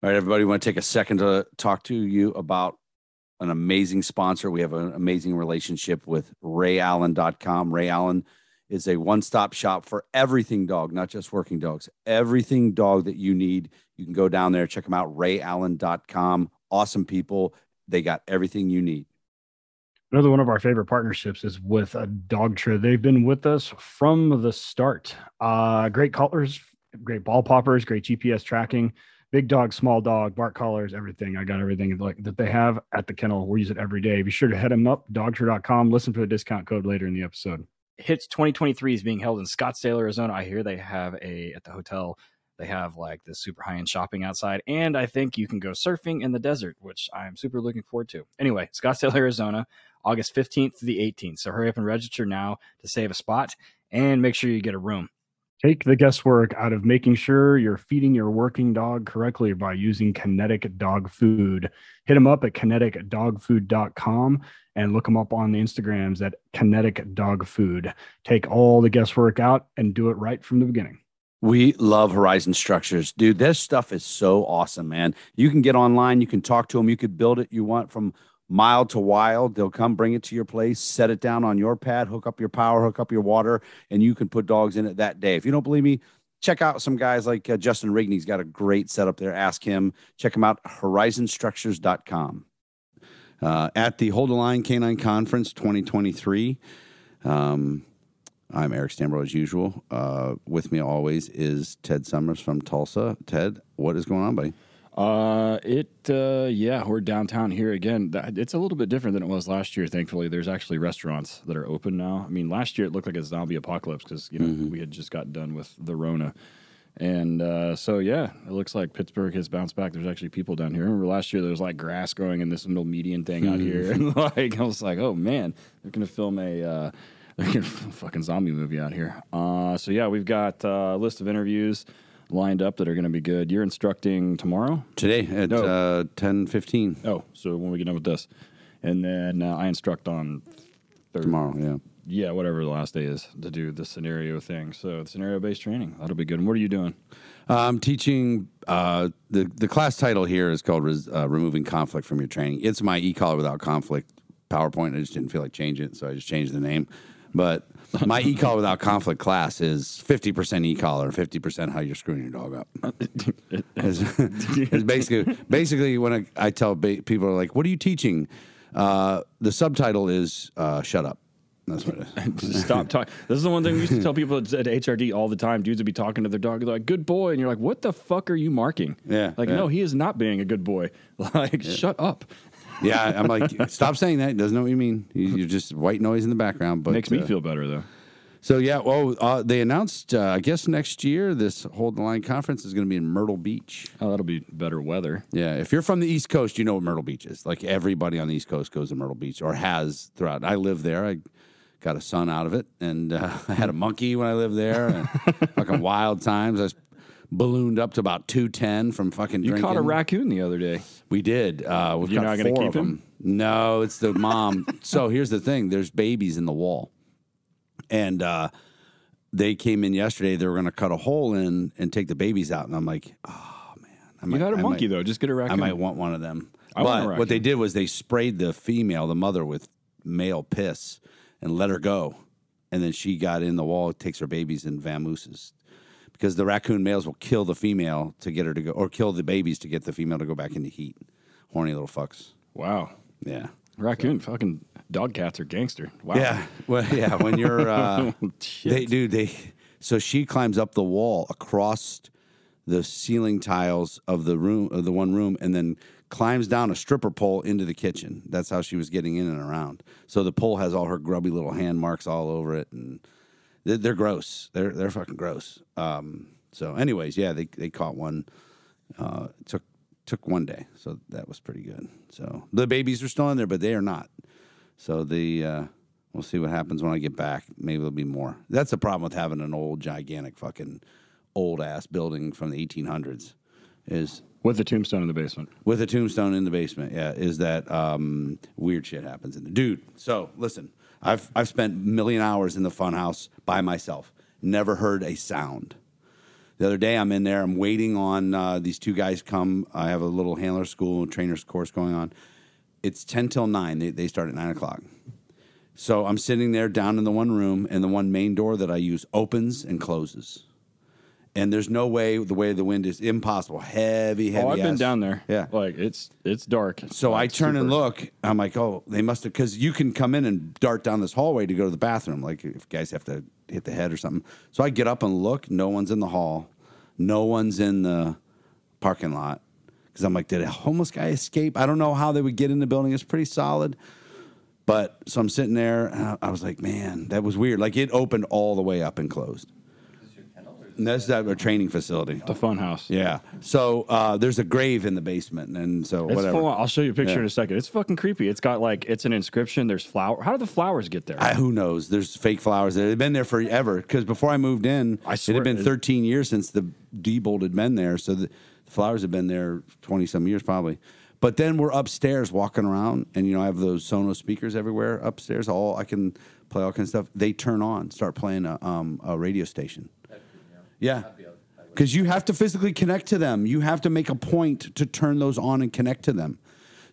All right, everybody, want to take a second to talk to you about an amazing sponsor. We have an amazing relationship with rayallen.com. Ray Allen is a one stop shop for everything dog, not just working dogs. Everything dog that you need, you can go down there, check them out, rayallen.com. Awesome people. They got everything you need. Another one of our favorite partnerships is with a dog Dogtra. They've been with us from the start. Uh, great collars, great ball poppers, great GPS tracking, big dog, small dog, bark collars, everything. I got everything like that they have at the kennel. We use it every day. Be sure to head them up, dogtra.com. Listen for the discount code later in the episode. Hits 2023 is being held in Scottsdale, Arizona. I hear they have a at the hotel. They have like this super high end shopping outside, and I think you can go surfing in the desert, which I'm super looking forward to. Anyway, Scottsdale, Arizona, August 15th to the 18th. So hurry up and register now to save a spot and make sure you get a room. Take the guesswork out of making sure you're feeding your working dog correctly by using Kinetic Dog Food. Hit them up at kineticdogfood.com and look them up on the Instagrams at Kinetic Dog Food. Take all the guesswork out and do it right from the beginning. We love Horizon Structures. Dude, this stuff is so awesome, man. You can get online, you can talk to them, you could build it you want from mild to wild. They'll come bring it to your place, set it down on your pad, hook up your power, hook up your water, and you can put dogs in it that day. If you don't believe me, check out some guys like uh, Justin Rigney's he has got a great setup there. Ask him. Check him out, horizonstructures.com. Uh, at the Hold the Line Canine Conference 2023, um, I'm Eric Stambro as usual. Uh, with me always is Ted Summers from Tulsa. Ted, what is going on, buddy? Uh, it uh, yeah, we're downtown here again. It's a little bit different than it was last year. Thankfully, there's actually restaurants that are open now. I mean, last year it looked like a zombie apocalypse because you know mm-hmm. we had just got done with the Rona, and uh, so yeah, it looks like Pittsburgh has bounced back. There's actually people down here. remember last year there was like grass growing in this little median thing out here, and like I was like, oh man, they're gonna film a. Uh, they're gonna fucking zombie movie out here. Uh, so yeah, we've got uh, a list of interviews lined up that are going to be good. You're instructing tomorrow? Today at no. uh, 10 15. Oh, so when we get done with this. And then uh, I instruct on Thursday. Tomorrow, yeah. Yeah, whatever the last day is to do the scenario thing. So scenario based training. That'll be good. And what are you doing? I'm teaching. Uh, the the class title here is called Res, uh, "Removing Conflict from Your Training." It's my e-collar without conflict PowerPoint. I just didn't feel like changing it, so I just changed the name. But my e-collar without conflict class is 50% e-collar, 50% how you're screwing your dog up. it's, it's basically, basically when I, I tell ba- people are like, what are you teaching? Uh, the subtitle is uh, shut up. That's what it is. Stop talking. This is the one thing we used to tell people at HRD all the time. Dudes would be talking to their dog, they're like, good boy. And you're like, what the fuck are you marking? Yeah. Like, yeah. no, he is not being a good boy. Like, yeah. shut up yeah, I'm like, stop saying that. It doesn't know what you mean. You, are just white noise in the background. But makes me uh, feel better though. So yeah, well, uh, they announced. Uh, I guess next year this Hold the Line conference is going to be in Myrtle Beach. Oh, that'll be better weather. Yeah, if you're from the East Coast, you know what Myrtle Beach is. Like everybody on the East Coast goes to Myrtle Beach or has throughout. I live there. I got a son out of it, and uh, I had a monkey when I lived there. And fucking wild times. I was ballooned up to about 210 from fucking you drinking. caught a raccoon the other day. We did. Uh, we've You're got not going to keep him? No, it's the mom. so here's the thing there's babies in the wall. And uh, they came in yesterday. They were going to cut a hole in and take the babies out. And I'm like, oh, man. I might, you had a I monkey, might, though. Just get a raccoon. I might want one of them. I but what they did was they sprayed the female, the mother, with male piss and let her go. And then she got in the wall, takes her babies and vamooses because the raccoon males will kill the female to get her to go, or kill the babies to get the female to go back into heat. Horny little fucks. Wow. Yeah. Raccoon, so. fucking dog cats are gangster. Wow. Yeah. Well, yeah. When you're, uh, they do, they, so she climbs up the wall across the ceiling tiles of the room, of the one room, and then climbs down a stripper pole into the kitchen. That's how she was getting in and around. So the pole has all her grubby little hand marks all over it. And, they're, gross. They're they're fucking gross. Um, so, anyways, yeah, they they caught one. Uh, took took one day, so that was pretty good. So the babies are still in there, but they are not. So the uh, we'll see what happens when I get back. Maybe there'll be more. That's the problem with having an old, gigantic, fucking old ass building from the 1800s. Is with the tombstone in the basement. With a tombstone in the basement, yeah, is that um, weird shit happens in the dude. So listen, I've I've spent million hours in the funhouse by myself. Never heard a sound. The other day, I'm in there. I'm waiting on uh, these two guys come. I have a little handler school trainers course going on. It's ten till nine. They, they start at nine o'clock. So I'm sitting there down in the one room, and the one main door that I use opens and closes. And there's no way the way the wind is impossible. Heavy, oh, heavy. Oh, I've been down there. Yeah. like it's it's dark. So I turn and look. I'm like, oh, they must have because you can come in and dart down this hallway to go to the bathroom. Like if guys have to hit the head or something. So I get up and look. No one's in the hall. No one's in the parking lot. Because I'm like, did a homeless guy escape? I don't know how they would get in the building. It's pretty solid. But so I'm sitting there. I was like, man, that was weird. Like it opened all the way up and closed. That's that a training facility. the fun house. Yeah. So uh, there's a grave in the basement, and so It's whatever. full. I'll show you a picture Yeah. in a second. It's fucking creepy. It's got like it's an inscription. There's flower. How do the flowers get there? I, who knows? There's fake flowers there. They've been there forever. Because before I moved in, I it had been 13 years since the Diebold had been there. So the, the flowers have been there 20 some years probably. But then we're upstairs walking around, and you know I have those Sonos speakers everywhere upstairs. All I can play all kinds of stuff. They turn on, start playing a, um, a radio station. Yeah. Because you have to physically connect to them. You have to make a point to turn those on and connect to them.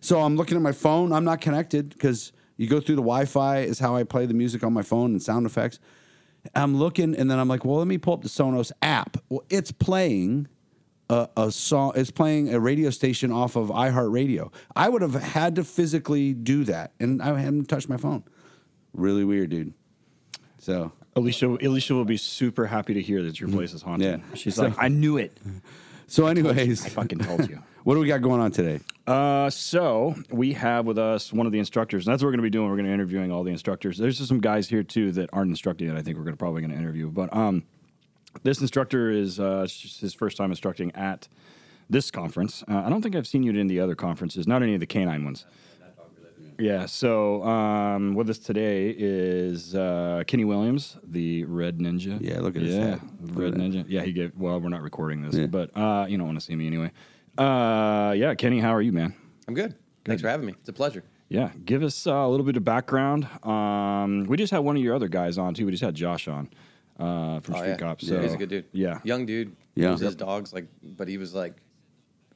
So I'm looking at my phone. I'm not connected because you go through the Wi Fi, is how I play the music on my phone and sound effects. I'm looking, and then I'm like, well, let me pull up the Sonos app. Well, it's playing a, a song, it's playing a radio station off of iHeartRadio. I would have had to physically do that, and I hadn't touched my phone. Really weird, dude. So Alicia, Alicia will be super happy to hear that your place is haunted. Yeah. She's like, I knew it. So, anyways, I fucking told you. what do we got going on today? Uh, so we have with us one of the instructors, and that's what we're going to be doing. We're going to be interviewing all the instructors. There's just some guys here too that aren't instructing yet. I think we're gonna, probably going to interview. But um, this instructor is uh, it's just his first time instructing at this conference. Uh, I don't think I've seen you in the other conferences, not any of the canine ones. Yeah. So um, with us today is uh, Kenny Williams, the Red Ninja. Yeah, look at his yeah, head. Red at Ninja. Yeah, he gave. Well, we're not recording this, Yeah. but uh, you don't want to see me anyway. Uh, yeah, Kenny, how are you, man? I'm good. Thanks for having me. It's a pleasure. Yeah, give us uh, a little bit of background. Um, we just had one of your other guys on too. We just had Josh on uh, from Oh, Street yeah. Cops. Yeah, he's a good dude. Yeah, Young dude. Yeah. Loves his dogs like, but he was like,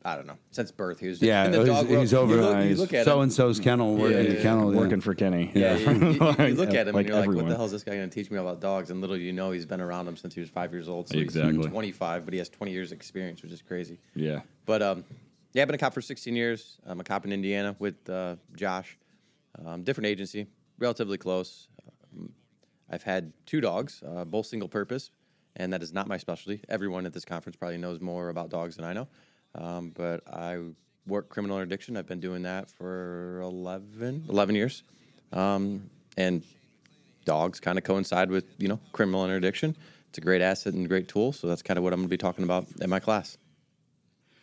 I don't know, since birth he was. Yeah, in the he's- dog he's over- You look, he's look at So him. and so's kennel, working Yeah, in the yeah, kennel. yeah. working for Kenny. Yeah, you, you- you look at him like and you're like, what the hell is this guy going to teach me about dogs? And little do you know, he's been around them since he was five years old. So Exactly. he's 25, but he has 20 years experience, which is crazy. Yeah. But um, yeah, I've been a cop for 16 years. I'm a cop in Indiana with uh, Josh. Um, different agency, relatively close. Um, I've had two dogs, uh, both single purpose, and that is not my specialty. Everyone at this conference probably knows more about dogs than I know. Um, but I work criminal interdiction. I've been doing that for 11, 11 years. Um, and dogs kind of coincide with, you know, criminal interdiction. It's a great asset and great tool. So that's kind of what I'm going to be talking about in my class.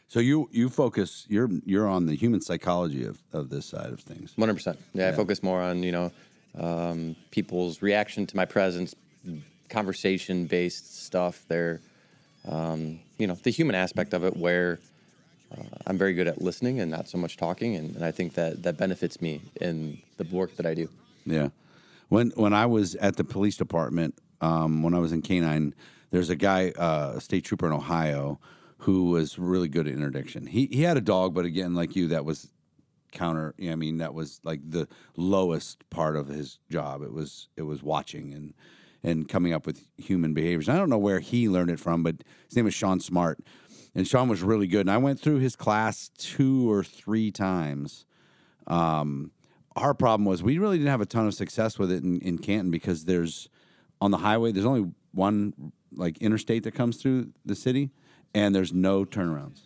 So you you focus you're you're on the human psychology of, of this side of things. One hundred percent. Yeah, I focus more on you know um, people's reaction to my presence, conversation based stuff. Their um, you know the human aspect of it, where uh, I'm very good at listening and not so much talking, and, and I think that that benefits me in the work that I do. Yeah. When when I was at the police department, um, when I was in canine, there's a guy, uh, a state trooper in Ohio, who was really good at interdiction. He he had a dog, but again, like you, that was counter. I mean, that was like the lowest part of his job. It was it was watching and and coming up with human behaviors. I don't know where he learned it from, but his name was Sean Smart, and Sean was really good. And I went through his class two or three times um, our problem was we really didn't have a ton of success with it in, in Canton because there's on the highway there's only one like interstate that comes through the city and there's no turnarounds.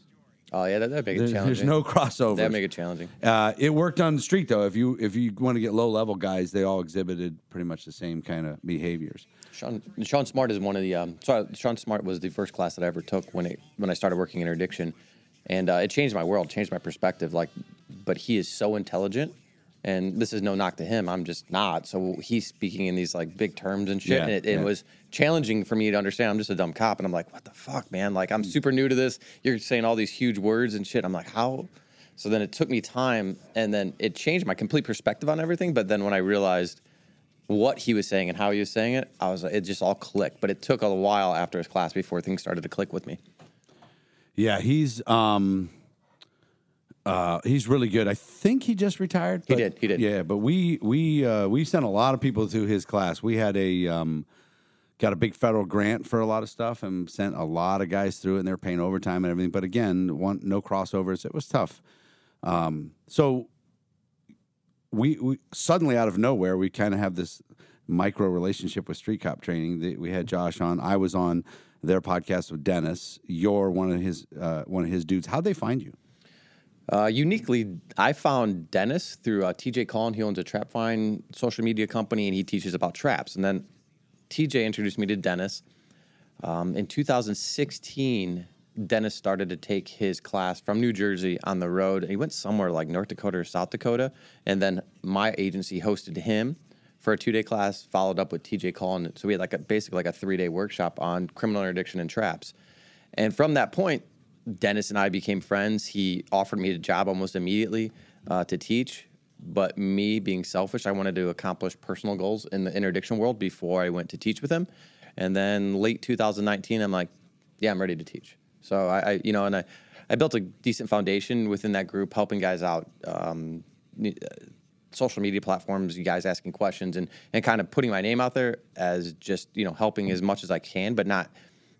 Oh yeah, that that make it There's, challenging. there's no crossover. that make it challenging. uh, it worked on the street though. If you if you want to get low level guys, they all exhibited pretty much the same kind of behaviors. Sean Sean Smart is one of the. Um, so Sean Smart was the first class that I ever took when it when I started working interdiction, and uh, it changed my world, changed my perspective. Like, but he is so intelligent, and this is no knock to him. I'm just not. So he's speaking in these like big terms and shit, Yeah, and it, it yeah. was challenging for me to understand. I'm just a dumb cop, and I'm like, what the fuck, man? Like, I'm super new to this. You're saying all these huge words and shit. I'm like, how? So then it took me time, and then it changed my complete perspective on everything. But then when I realized what he was saying and how he was saying it, I was it just all clicked. But it took a while after his class before things started to click with me. Yeah, he's um uh he's really good. I think he just retired. He did, he did. Yeah, but we we uh we sent a lot of people to his class. We had a um got a big federal grant for a lot of stuff and sent a lot of guys through it and they're paying overtime and everything. But again, one no crossovers. It was tough. Um so we, we suddenly out of nowhere we kind of have this micro relationship with street cop training The- we had josh on i was on their podcast with dennis you're one of his uh, one of his dudes how'd they find you Uh, uniquely, I found Dennis through uh, TJ Collin. He owns a Trap Find social media company and he teaches about traps. And then TJ introduced me to Dennis. Um, in 2016, Dennis started to take his class from New Jersey on the road. He went somewhere like North Dakota or South Dakota. And then my agency hosted him for a two day class, followed up with TJ Collin. So we had like a basically like a three day workshop on criminal interdiction and traps. And from that point, Dennis and I became friends. He offered me a job almost immediately uh, to teach. But me being selfish, I wanted to accomplish personal goals in the interdiction world before I went to teach with him. And then late 2019, I'm like, yeah, I'm ready to teach. So I, I you know, and I, I built a decent foundation within that group, helping guys out. Um, uh, social media platforms, you guys asking questions and, and kind of putting my name out there as just, you know, helping as much as I can, but not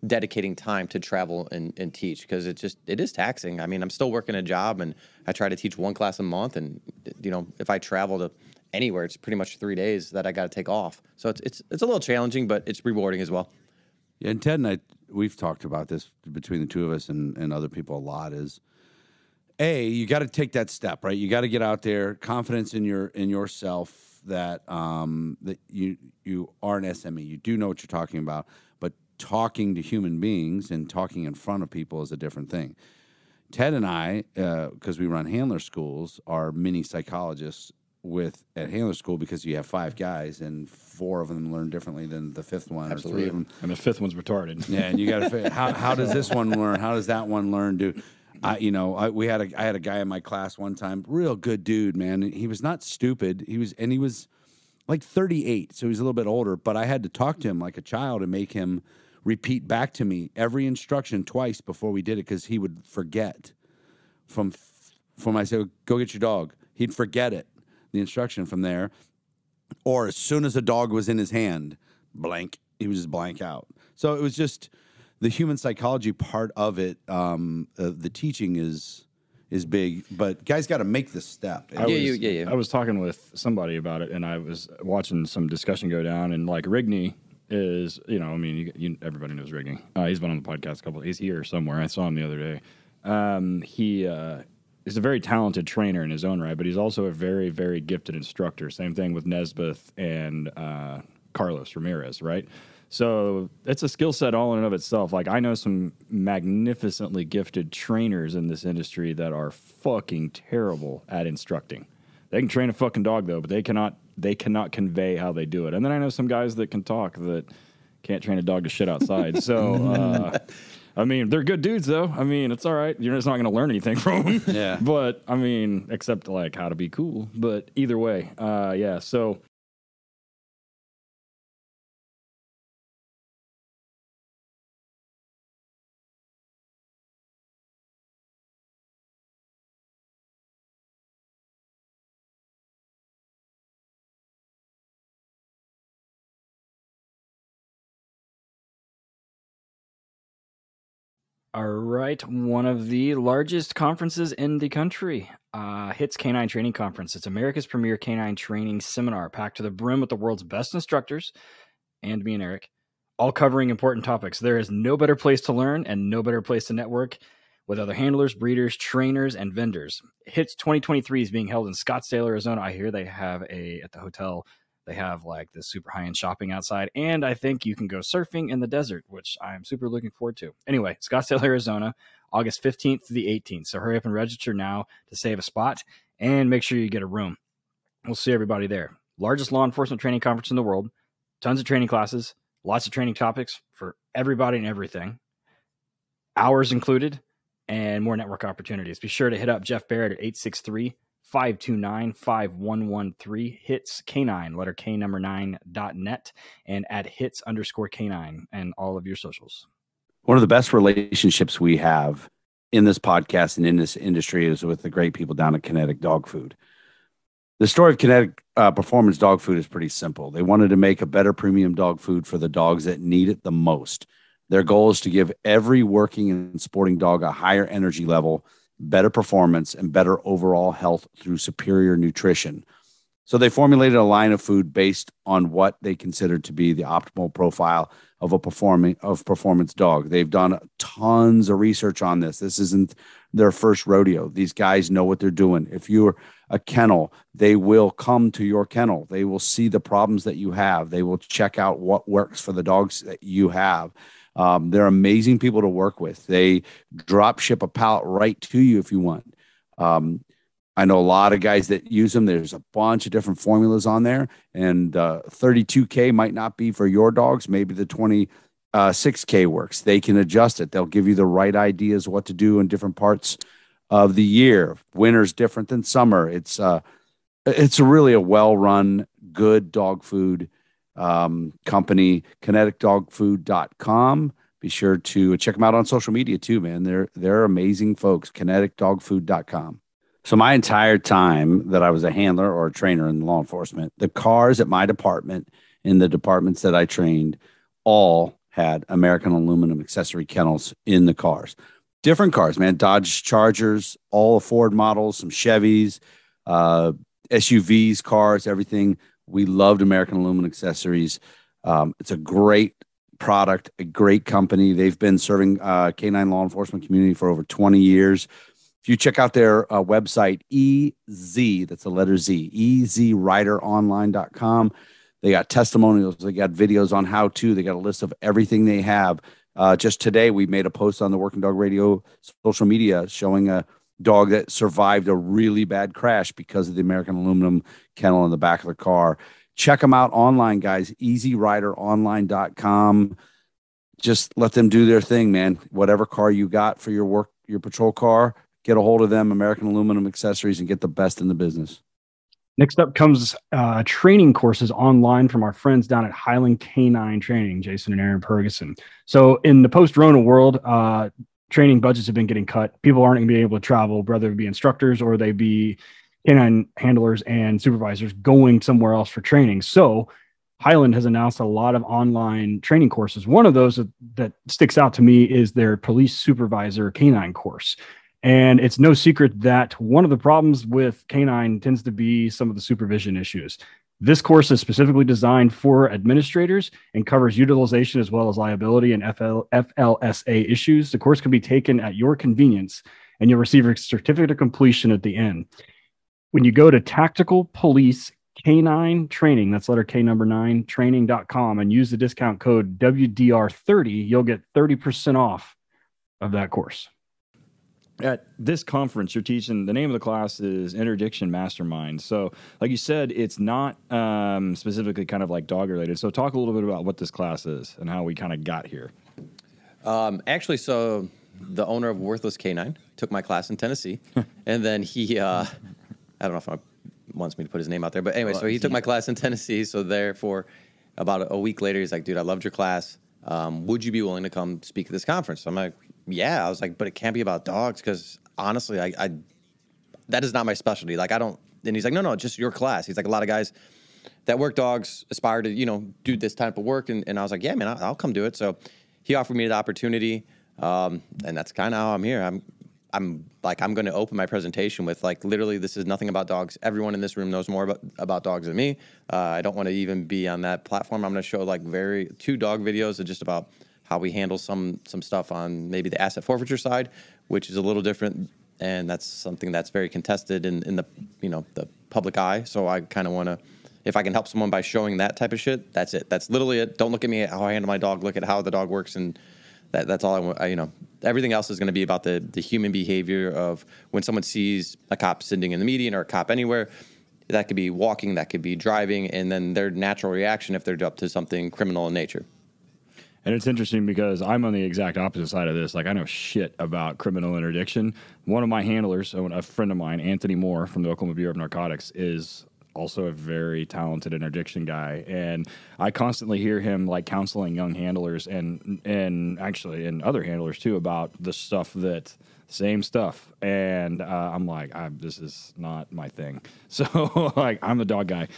dedicating time to travel and, and teach because it just it is taxing. I mean, I'm still working a job and I try to teach one class a month and you know, if I travel to anywhere, it's pretty much three days that I gotta take off. So it's it's it's a little challenging, but it's rewarding as well. yeah, and ted and i we've talked about this between the two of us and, and other people a lot is a you got to take that step right you got to get out there confidence in your in yourself that um that you you are an sme you do know what you're talking about talking to human beings and talking in front of people is a different thing ted and i uh, because we run handler schools are mini psychologists with at handler school because you have five guys and four of them learn differently than the fifth one or three of them And the fifth one's retarded. yeah, and you got to figure how how does this one learn? How does that one learn? Do I you know I, we had a I had a guy in my class one time, real good dude, man. He was not stupid. He was and he was like 38, so he's a little bit older. But I had to talk to him like a child and make him repeat back to me every instruction twice before we did it because he would forget from from I said go get your dog. He'd forget it the instruction from there or as soon as a dog was in his hand, blank, he was just blank out. So it was just the human psychology part of it. Um, uh, the teaching is is big, but guys got to make the step. I Yeah, was, you- yeah, yeah. I was talking with somebody about it, and I was watching some discussion go down, and like Rigney is, you know, I mean, you, you, everybody knows Rigney. Uh, he's been on the podcast a couple. He's here somewhere. I saw him the other day. Um, he uh, is a very talented trainer in his own right, but he's also a very, very gifted instructor. Same thing with Nesbeth and uh, Carlos Ramirez, right? So it's a skill set all in and of itself. Like I know some magnificently gifted trainers in this industry that are fucking terrible at instructing. They can train a fucking dog though, but they cannot they cannot convey how they do it. And then I know some guys that can talk that can't train a dog to shit outside. So uh, I mean, they're good dudes though. I mean, it's all right. You're just not going to learn anything from them. Yeah. But I mean, except like how to be cool. But either way, uh, yeah. So All right, one of the largest conferences in the country, uh, HITS Canine Training Conference. It's America's premier canine training seminar, packed to the brim with the world's best instructors, and me and Eric, all covering important topics. There is no better place to learn and no better place to network with other handlers, breeders, trainers, and vendors. HITS 2023 is being held in Scottsdale, Arizona. I hear they have a at the hotel. They have like this super high end shopping outside, and I think you can go surfing in the desert, which I'm super looking forward to. Anyway, Scottsdale, Arizona, August 15th to the 18th. So hurry up and register now to save a spot and make sure you get a room. We'll see everybody there. Largest law enforcement training conference in the world, tons of training classes, lots of training topics for everybody and everything, hours included, and more network opportunities. Be sure to hit up Jeff Barrett at 863 529 5113. Hits canine, letter K number nine dot net, and at hits underscore canine and all of your socials. One of the best relationships we have in this podcast and in this industry is with the great people down at Kinetic Dog Food. The story of Kinetic uh, Performance Dog Food is pretty simple. They wanted to make a better premium dog food for the dogs that need it the most. Their goal is to give every working and sporting dog a higher energy level, better performance, and better overall health through superior nutrition. So they formulated a line of food based on what they considered to be the optimal profile of a performing of performance dog. They've done tons of research on this. This isn't their first rodeo. These guys know what they're doing. If you're a kennel, they will come to your kennel. They will see the problems that you have. They will check out what works for the dogs that you have. Um, they're amazing people to work with. They drop ship a pallet right to you if you want. Um, I know a lot of guys that use them. There's a bunch of different formulas on there, and uh, 32K might not be for your dogs. Maybe the 26K uh, works. They can adjust it. They'll give you the right ideas what to do in different parts of the year. Winter's different than summer. It's uh, it's really a well-run, good dog food um, company. KineticDogFood.com. Be sure to check them out on social media too, man. They're they're amazing folks. KineticDogFood.com. So my entire time that I was a handler or a trainer in law enforcement, the cars at my department in the departments that I trained all had American aluminum accessory kennels in the cars. Different cars, man. Dodge Chargers, all Ford models, some Chevys, uh, SUVs, cars, everything. We loved American aluminum accessories. Um, it's a great product, a great company. They've been serving uh, canine law enforcement community for over 20 years. If you check out their uh, website, EZ, that's the letter Z, ezrideronline.com, they got testimonials, they got videos on how to, they got a list of everything they have. Uh, just today, we made a post on the Working Dog Radio social media showing a dog that survived a really bad crash because of the American aluminum kennel in the back of the car. Check them out online, guys. EZRiderOnline.com. Just let them do their thing, man. Whatever car you got for your work, your patrol car, get a hold of them, American Aluminum Accessories, and get the best in the business. Next up comes uh, training courses online from our friends down at Highland Canine Training, Jason and Aaron Purgason. So, in the post Rona world, uh, training budgets have been getting cut. People aren't going to be able to travel, whether it be instructors or they be canine handlers and supervisors going somewhere else for training. So, Highland has announced a lot of online training courses. One of those that, that sticks out to me is their police supervisor canine course. And it's no secret that one of the problems with canine tends to be some of the supervision issues. This course is specifically designed for administrators and covers utilization as well as liability and FL, FLSA issues. The course can be taken at your convenience and you'll receive a certificate of completion at the end. When you go to Tactical Police Canine Training, that's letter K number nine, training.com, and use the discount code WDR30, you'll get 30% off of that course at this conference you're teaching the name of the class is interdiction mastermind. So like you said it's not um, specifically kind of like dog related. So talk a little bit about what this class is and how we kind of got here. Um, actually so the owner of worthless canine took my class in tennessee and then he uh, i don't know if he wants me to put his name out there but anyway well, so he, he took my class in tennessee. So therefore about a week later he's like dude i loved your class. Um, would you be willing to come speak at this conference? So i'm like yeah, I was like, but it can't be about dogs because honestly, I, I that is not my specialty. Like I don't. And he's like, no, no, just your class. He's like, a lot of guys that work dogs aspire to, you know, do this type of work. And, and I was like, yeah, man, I'll, I'll come do it. So he offered me the opportunity, um, and that's kind of how I'm here. I'm I'm like I'm going to open my presentation with like literally this is nothing about dogs. Everyone in this room knows more about about dogs than me. Uh, I don't want to even be on that platform. I'm going to show like very two dog videos of just about how we handle some some stuff on maybe the asset forfeiture side, which is a little different, and that's something that's very contested in, in the you know the public eye. So I kind of want to, if I can help someone by showing that type of shit, that's it. That's literally it. Don't look at me at how I handle my dog. Look at how the dog works, and that, that's all I want. You know, everything else is going to be about the the human behavior of when someone sees a cop sitting in the median or a cop anywhere. That could be walking, that could be driving, and then their natural reaction if they're up to something criminal in nature. And it's interesting because I'm on the exact opposite side of this. Like I know shit about criminal interdiction. One of my handlers, a friend of mine, Anthony Moore from the Oklahoma Bureau of Narcotics, is also a very talented interdiction guy, and I constantly hear him like counseling young handlers and and actually and other handlers too about the stuff that same stuff. And uh, I'm like, I, this is not my thing. So like, I'm a dog guy.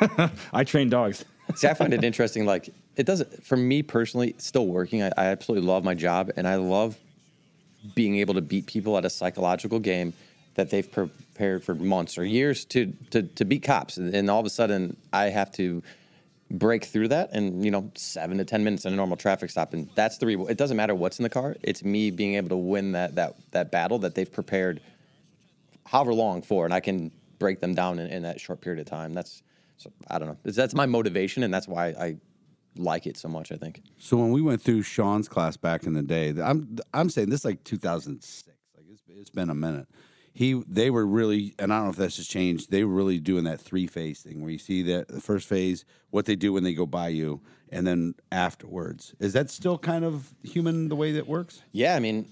I train dogs. See, I find it interesting. Like, it doesn't for me personally. Still working. I, I absolutely love my job, and I love being able to beat people at a psychological game that they've prepared for months or years to to, to beat cops, and, and all of a sudden I have to break through that in you know seven to ten minutes in a normal traffic stop, and that's the reward. It doesn't matter what's in the car; it's me being able to win that that that battle that they've prepared however long for, and I can break them down in, in that short period of time. That's so I don't know. That's my motivation, and that's why I like it so much. I think. So when we went through Sean's class back in the day, I'm I'm saying this is like 2006. Like it's, it's been a minute he they were really and I don't know if this has changed. They were really doing that three phase thing where you see that the first phase, what they do when they go by you, and then afterwards. Is that still kind of human the way that works? Yeah, I mean,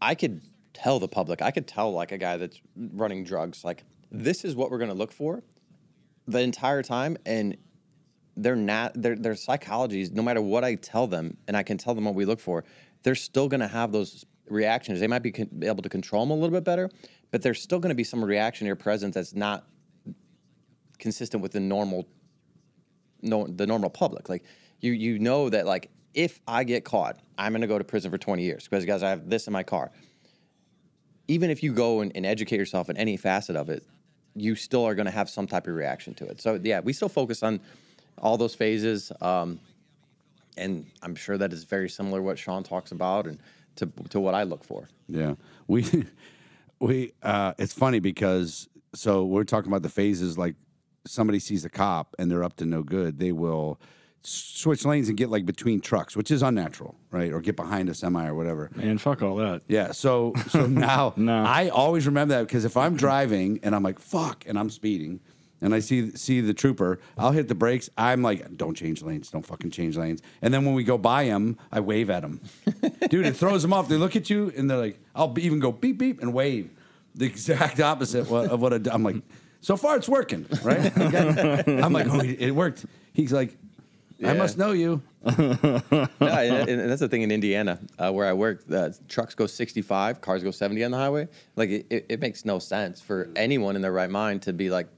I could tell the public, I could tell like a guy that's running drugs, like this is what we're going to look for the entire time, and they're not their their psychologies. No matter what I tell them, and I can tell them what we look for, they're still going to have those reactions. They might be con- able to control them a little bit better, but there's still going to be some reaction to your presence that's not consistent with the normal no, the normal public. Like you you know that like if I get caught, I'm going to go to prison for 20 years because guys, I have this in my car. Even if you go and, and educate yourself in any facet of it, you still are going to have some type of reaction to it. So yeah, we still focus on all those phases, um, and I'm sure that is very similar what Sean talks about and to to what I look for. Yeah, we we uh, it's funny because so we're talking about the phases like somebody sees a cop and they're up to no good they will switch lanes and get like between trucks which is unnatural right or get behind a semi or whatever man fuck all that yeah so so now no. i always remember that because if i'm driving and i'm like fuck and i'm speeding and I see see the trooper, I'll hit the brakes. I'm like, don't change lanes, don't fucking change lanes. And then when we go by him, I wave at him. Dude, it throws them off. They look at you and they're like, I'll even go beep beep and wave. The exact opposite of what I, am like. So far, it's working, right? I'm like, oh, it worked. He's like, I must know you. no, and, and that's the thing in Indiana uh, where I work. Uh, trucks go 65, cars go 70 on the highway. Like it, it, it makes no sense for anyone in their right mind to be like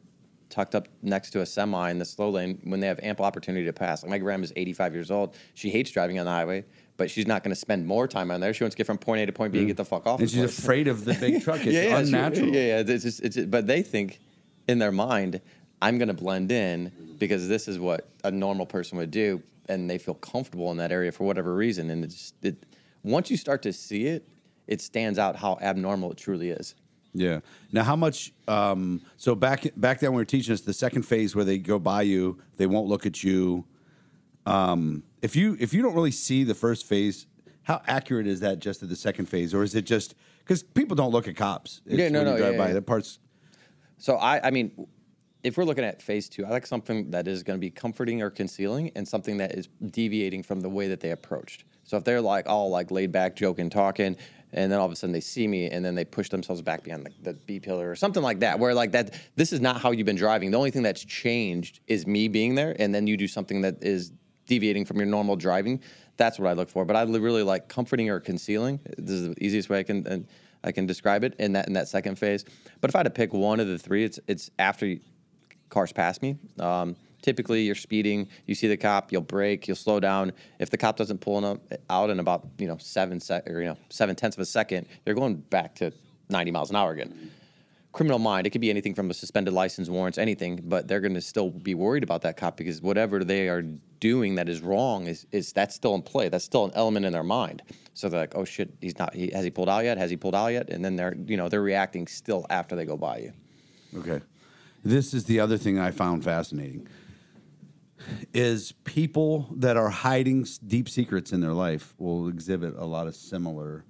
tucked up next to a semi in the slow lane when they have ample opportunity to pass. Like my grandma is 85 years old. She hates driving on the highway, but she's not going to spend more time on there. She wants to get from point A to point B and get the fuck off. And she's place. afraid of the big truck. It's yeah, yeah, unnatural. She, yeah, yeah. It's just, it's just, but they think in their mind, I'm going to blend in because this is what a normal person would do, and they feel comfortable in that area for whatever reason. And it's it, once you start to see it, it stands out how abnormal it truly is. Yeah. Now, how much? Um, so back back then, when we were teaching us the second phase where they go by you, they won't look at you. Um, if you if you don't really see the first phase, how accurate is that? Just at the second phase, or is it just because people don't look at cops? yeah, no, no, drive yeah, by yeah. the parts. So I, I mean, if we're looking at phase two, I like something that is going to be comforting or concealing, and something that is deviating from the way that they approached. So if they're like all like laid back, joking, talking, and then all of a sudden they see me and then they push themselves back behind the, the B pillar or something like that, where like that, this is not how you've been driving. The only thing that's changed is me being there, and then you do something that is deviating from your normal driving. That's what I look for. But I really like comforting or concealing. This is the easiest way I can uh, I can describe it in that in that second phase. But if I had to pick one of the three, it's it's after cars pass me. Um, typically you're speeding, you see the cop, you'll brake, you'll slow down. If the cop doesn't pull out in about you know seven sec or you know seven tenths of a second, you're going back to 90 miles an hour again. Criminal mind, it could be anything from a suspended license, warrants, anything, but they're going to still be worried about that cop because whatever they are doing that is wrong is is that's still in play. That's still an element in their mind. So they're like, oh shit, he's not. He, has he pulled out yet? Has he pulled out yet? And then they're you know they're reacting still after they go by you. Okay, this is the other thing I found fascinating is people that are hiding deep secrets in their life will exhibit a lot of similar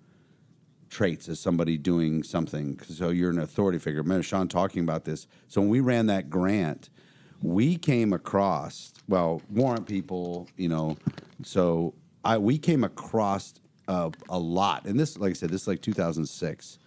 traits as somebody doing something. So you're an authority figure. I remember Sean talking about this. So when we ran that grant, we came across well warrant people, you know. So I we came across uh, a lot, and this, like I said, this is like 2006.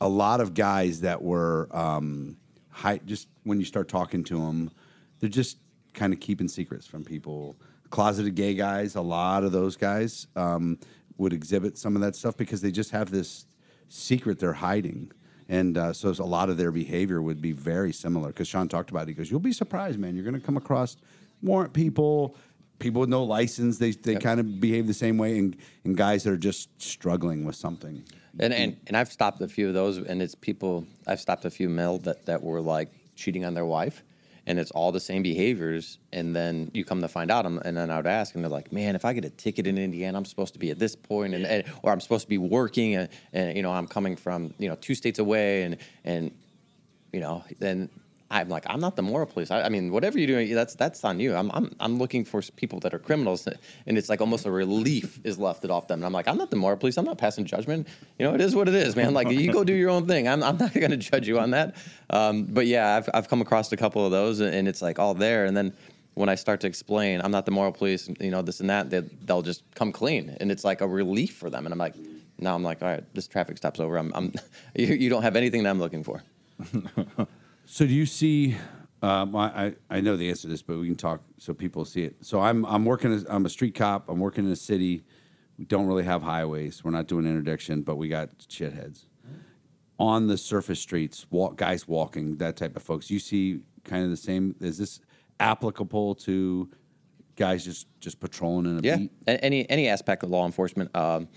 A lot of guys that were um, high, just when you start talking to them, they're just kind of keeping secrets from people. Closeted gay guys, a lot of those guys um, would exhibit some of that stuff because they just have this secret they're hiding. And uh, so a lot of their behavior would be very similar. Because Sean talked about it. He goes, You'll be surprised, man. You're going to come across warrant people, people with no license. They, they kind of behave the same way, and, and guys that are just struggling with something. And, and and I've stopped a few of those, and it's people. I've stopped a few male that, that were like cheating on their wife, and it's all the same behaviors. And then you come to find out, and then I would ask, and they're like, "Man, if I get a ticket in Indiana, I'm supposed to be at this point, and, and or I'm supposed to be working, and, and you know, I'm coming from you know two states away, and and you know, then I'm like, I'm not the moral police. I, I, mean, whatever you're doing, that's that's on you. I'm, I'm I'm looking for people that are criminals, and it's like almost a relief is lifted off them. And I'm like, I'm not the moral police. I'm not passing judgment. You know, it is what it is, man. Like, you go do your own thing. I'm, I'm not going to judge you on that. Um, but yeah, I've I've come across a couple of those, and it's like all there. And then when I start to explain, I'm not the moral police. You know, this and that, they, they'll just come clean, and it's like a relief for them. And I'm like, now I'm like, all right, this traffic stop's over. I'm, I'm you, you don't have anything that I'm looking for. So do you see? Um, I I know the answer to this, but we can talk so people see it. So I'm I'm working. As, I'm a street cop. I'm working in a city. We don't really have highways. We're not doing interdiction, but we got shitheads on the surface streets. Walk guys walking that type of folks. You see kind of the same. Is this applicable to guys just just patrolling in a yeah. beat? Any any aspect of law enforcement. Um,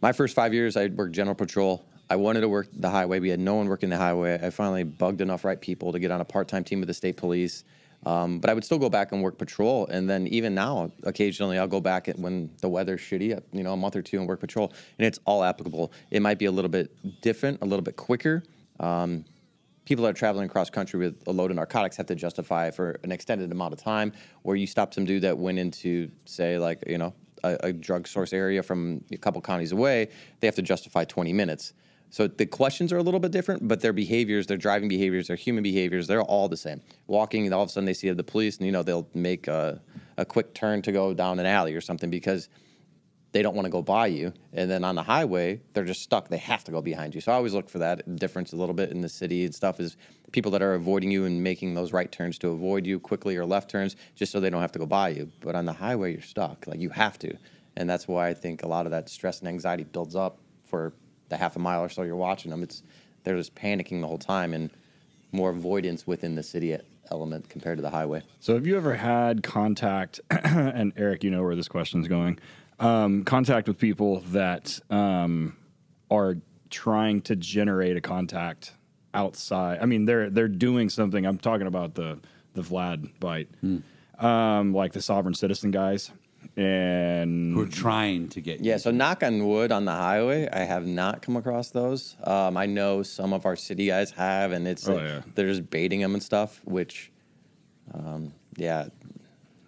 my first five years, I worked general patrol. I wanted to work the highway. We had no one working the highway. I finally bugged enough right people to get on a part time team with the state police. Um, but I would still go back and work patrol, and then even now, occasionally I'll go back when the weather's shitty, you know, a month or two and work patrol, and it's all applicable. It might be a little bit different, a little bit quicker. Um, people that are traveling across country with a load of narcotics have to justify for an extended amount of time. Where you stop some dude that went into, say, like you know, a, a drug source area from a couple counties away, they have to justify 20 minutes. So the questions are a little bit different, but their behaviors, their driving behaviors, their human behaviors, they're all the same. Walking, and all of a sudden they see the police, and you know they'll make a, a quick turn to go down an alley or something because they don't want to go by you. And then on the highway, they're just stuck. They have to go behind you. So I always look for that difference a little bit in the city and stuff is people that are avoiding you and making those right turns to avoid you quickly or left turns just so they don't have to go by you. But on the highway, you're stuck. Like you have to. And that's why I think a lot of that stress and anxiety builds up for the half a mile or so you're watching them. It's they're just panicking the whole time and more avoidance within the city element compared to the highway. So have you ever had contact and Eric, you know where this question is going. Um, contact with people that um, are trying to generate a contact outside. I mean, they're they're doing something. I'm talking about the the Vlad bite, mm. um, like the sovereign citizen guys and who are trying to get yeah. You. So knock on wood on the highway, I have not come across those. Um, I know some of our city guys have, and it's oh, yeah. they're just baiting them and stuff. Which, um, yeah.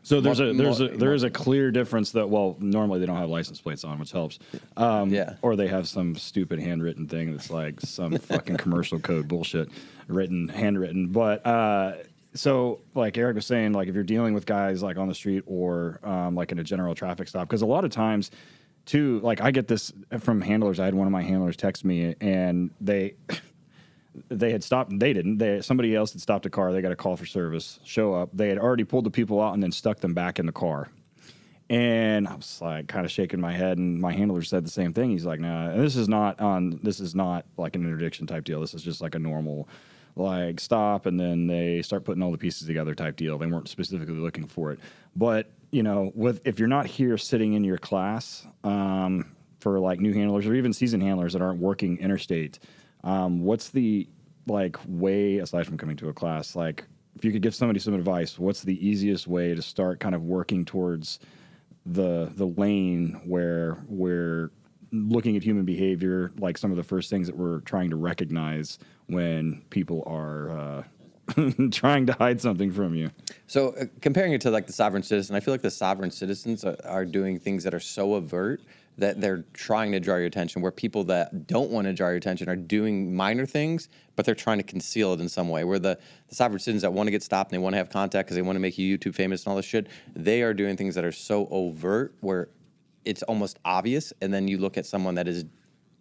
So there's more, a there's more, a there is a clear difference that well normally they don't have license plates on, which helps. Um, yeah. Or they have some stupid handwritten thing that's like some fucking commercial code bullshit written handwritten, but. Uh, so like Eric was saying, like if you're dealing with guys like on the street or um, like in a general traffic stop, because a lot of times, too, like I get this from handlers. I had one of my handlers text me, and they they had stopped. They didn't. They somebody else had stopped a car. They got a call for service. Show up. They had already pulled the people out and then stuck them back in the car. And I was like, kind of shaking my head, and my handler said the same thing. He's like, "No, nah, this is not on. This is not like an interdiction type deal. This is just like a normal." Like stop and then they start putting all the pieces together type deal. They weren't specifically looking for it. But, you know, with if you're not here sitting in your class um, for like new handlers or even seasoned handlers that aren't working interstate, um, what's the like way aside from coming to a class, like if you could give somebody some advice, what's the easiest way to start kind of working towards the the lane where we're looking at human behavior, like some of the first things that we're trying to recognize when people are uh, trying to hide something from you. So, uh, comparing it to like the sovereign citizen, I feel like the sovereign citizens are, are, doing things that are so overt that they're trying to draw your attention, where people that don't want to draw your attention are doing minor things, but they're trying to conceal it in some way. Where the, the sovereign citizens that want to get stopped and they want to have contact because they want to make you YouTube famous and all this shit, they are doing things that are so overt where it's almost obvious. And then you look at someone that is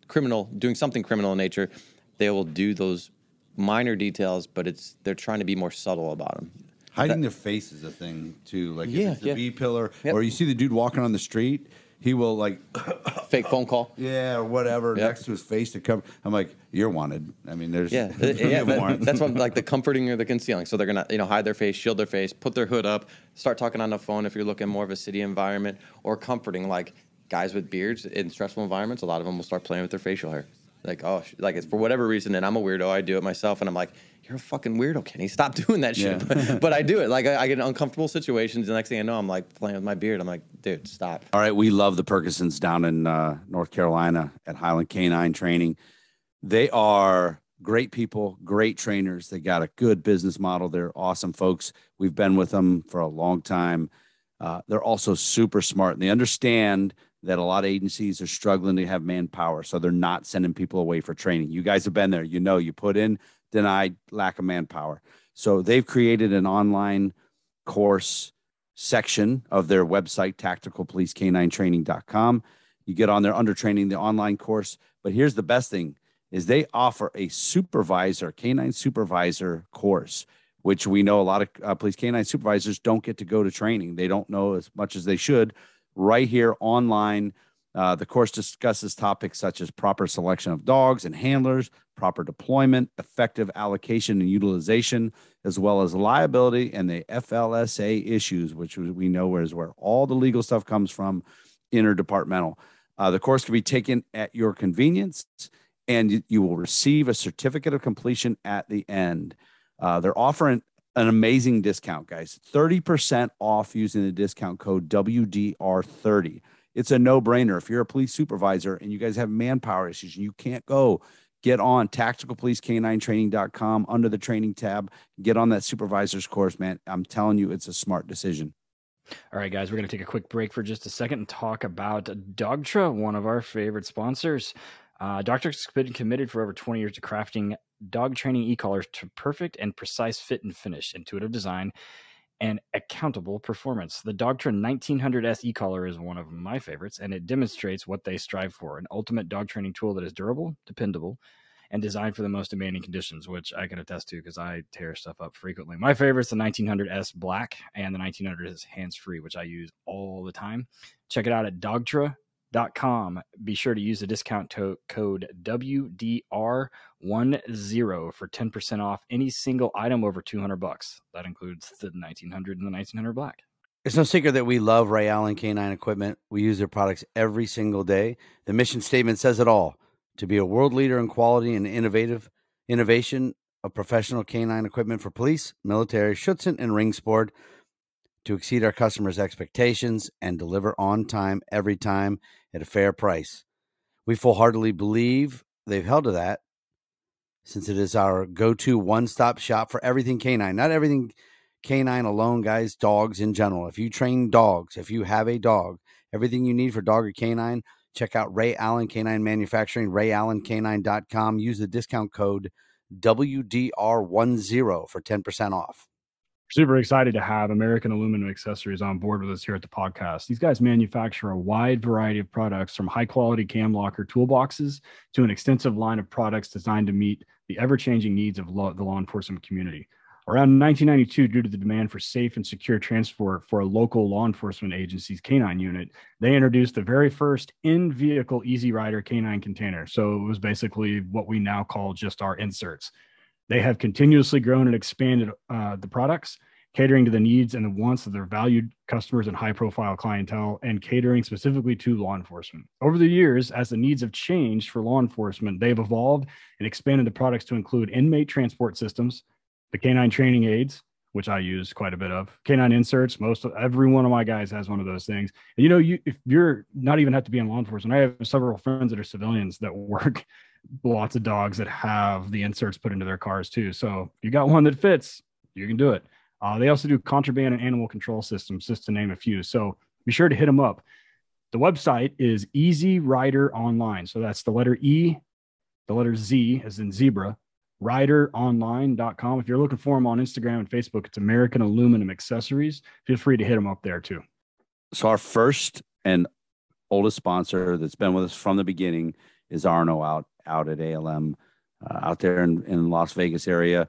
criminal, doing something criminal in nature, they will do those minor details, but it's they're trying to be more subtle about them. Hiding their face is a thing too. Like Yeah, if it's the yeah. B pillar, Yep. or you see the dude walking on the street, he will like, Fake phone call. yeah, or whatever Yep. next to his face to cover. I'm like, you're wanted. I mean, there's Yeah, there's yeah. that- that's what like the comforting or the concealing. So they're gonna you know hide their face, shield their face, put their hood up, start talking on the phone if you're looking more of a city environment, or comforting like guys with beards in stressful environments. A lot of them will start playing with their facial hair. Like oh, sh- like it's for whatever reason, and I'm a weirdo. I do it myself, and I'm like, you're a fucking weirdo, Kenny. Stop doing that shit. Yeah. But, but I do it. Like I, I get in uncomfortable situations. The next thing I know, I'm like playing with my beard. I'm like, dude, stop. All right, we love the Purgasons down in uh, North Carolina at Highland Canine Training. They are great people, great trainers. They got a good business model. They're awesome folks. We've been with them for a long time. Uh, they're also super smart and they understand that a lot of agencies are struggling to have manpower. So they're not sending people away for training. You guys have been there. You know, you put in, denied, lack of manpower. So they've created an online course section of their website, tacticalpolicecanintraining.com. You get on there under training, the online course. But here's the best thing is they offer a supervisor, canine supervisor course, which we know a lot of uh, police canine supervisors don't get to go to training. They don't know as much as they should. Right here online, uh, the course discusses topics such as proper selection of dogs and handlers, proper deployment, effective allocation and utilization, as well as liability and the FLSA issues, which we know is where all the legal stuff comes from, interdepartmental. Uh, the course can be taken at your convenience, and you, will receive a certificate of completion at the end. Uh, they're offering an amazing discount, guys 30% off using the discount code WDR30. It's a no brainer. If you're a police supervisor and you guys have manpower issues and you can't go, get on tacticalpolicecanintraining.com under the training tab. Get on that supervisor's course, man. I'm telling you, it's a smart decision. All right, guys, we're going to take a quick break for just a second and talk about Dogtra, one of our favorite sponsors. Uh, Dogtra's been committed for over 20 years to crafting dog training e-collars to perfect and precise fit and finish, intuitive design, and accountable performance. The Dogtra 1900S e-collar is one of my favorites, and it demonstrates what they strive for: an ultimate dog training tool that is durable, dependable, and designed for the most demanding conditions, which I can attest to because I tear stuff up frequently. My favorite's the 1900S Black and the 1900S Hands Free, which I use all the time. Check it out at dogtra.com. Be sure to use the discount to- code WDR10 for 10% off any single item over 200 bucks. That includes the 1900 and the 1900 Black. It's no secret that we love Ray Allen Canine Equipment. We use their products every single day. The mission statement says it all to be a world leader in quality and innovative innovation of professional canine equipment for police, military, Schutzhund, and ring sport to exceed our customers' expectations and deliver on time every time at a fair price. We full heartedly believe they've held to that since it is our go to one stop shop for everything canine, not everything canine alone, guys, dogs in general. If you train dogs, if you have a dog, everything you need for dog or canine, check out Ray Allen Canine Manufacturing, rayallencanine.com. Use the discount code WDR10 for 10% off. Super excited to have American Aluminum Accessories on board with us here at the podcast. These guys manufacture a wide variety of products from high quality cam locker toolboxes to an extensive line of products designed to meet the ever changing needs of law, the law enforcement community. Around 1992, due to the demand for safe and secure transport for a local law enforcement agency's canine unit, they introduced the very first in vehicle Easy Rider canine container. So it was basically what we now call just our inserts. They have continuously grown and expanded uh, the products, catering to the needs and the wants of their valued customers and high profile clientele, and catering specifically to law enforcement. Over the years, as the needs have changed for law enforcement, they've evolved and expanded the products to include inmate transport systems, the canine training aids, which I use quite a bit of, canine inserts. Most of every one of my guys has one of those things. And you know, you if you're not even have to be in law enforcement, I have several friends that are civilians that work lots of dogs that have the inserts put into their cars too. So if you got one that fits, you can do it. Uh, they also do contraband and animal control systems, just to name a few. So be sure to hit them up. The website is Easy Rider Online. So that's the letter E, the letter Z, as in zebra, rideronline.com. If you're looking for them on Instagram and Facebook, it's American Aluminum Accessories. Feel free to hit them up there too. So, our first and oldest sponsor that's been with us from the beginning is Arno out out at ALM uh, out there in, in Las Vegas area.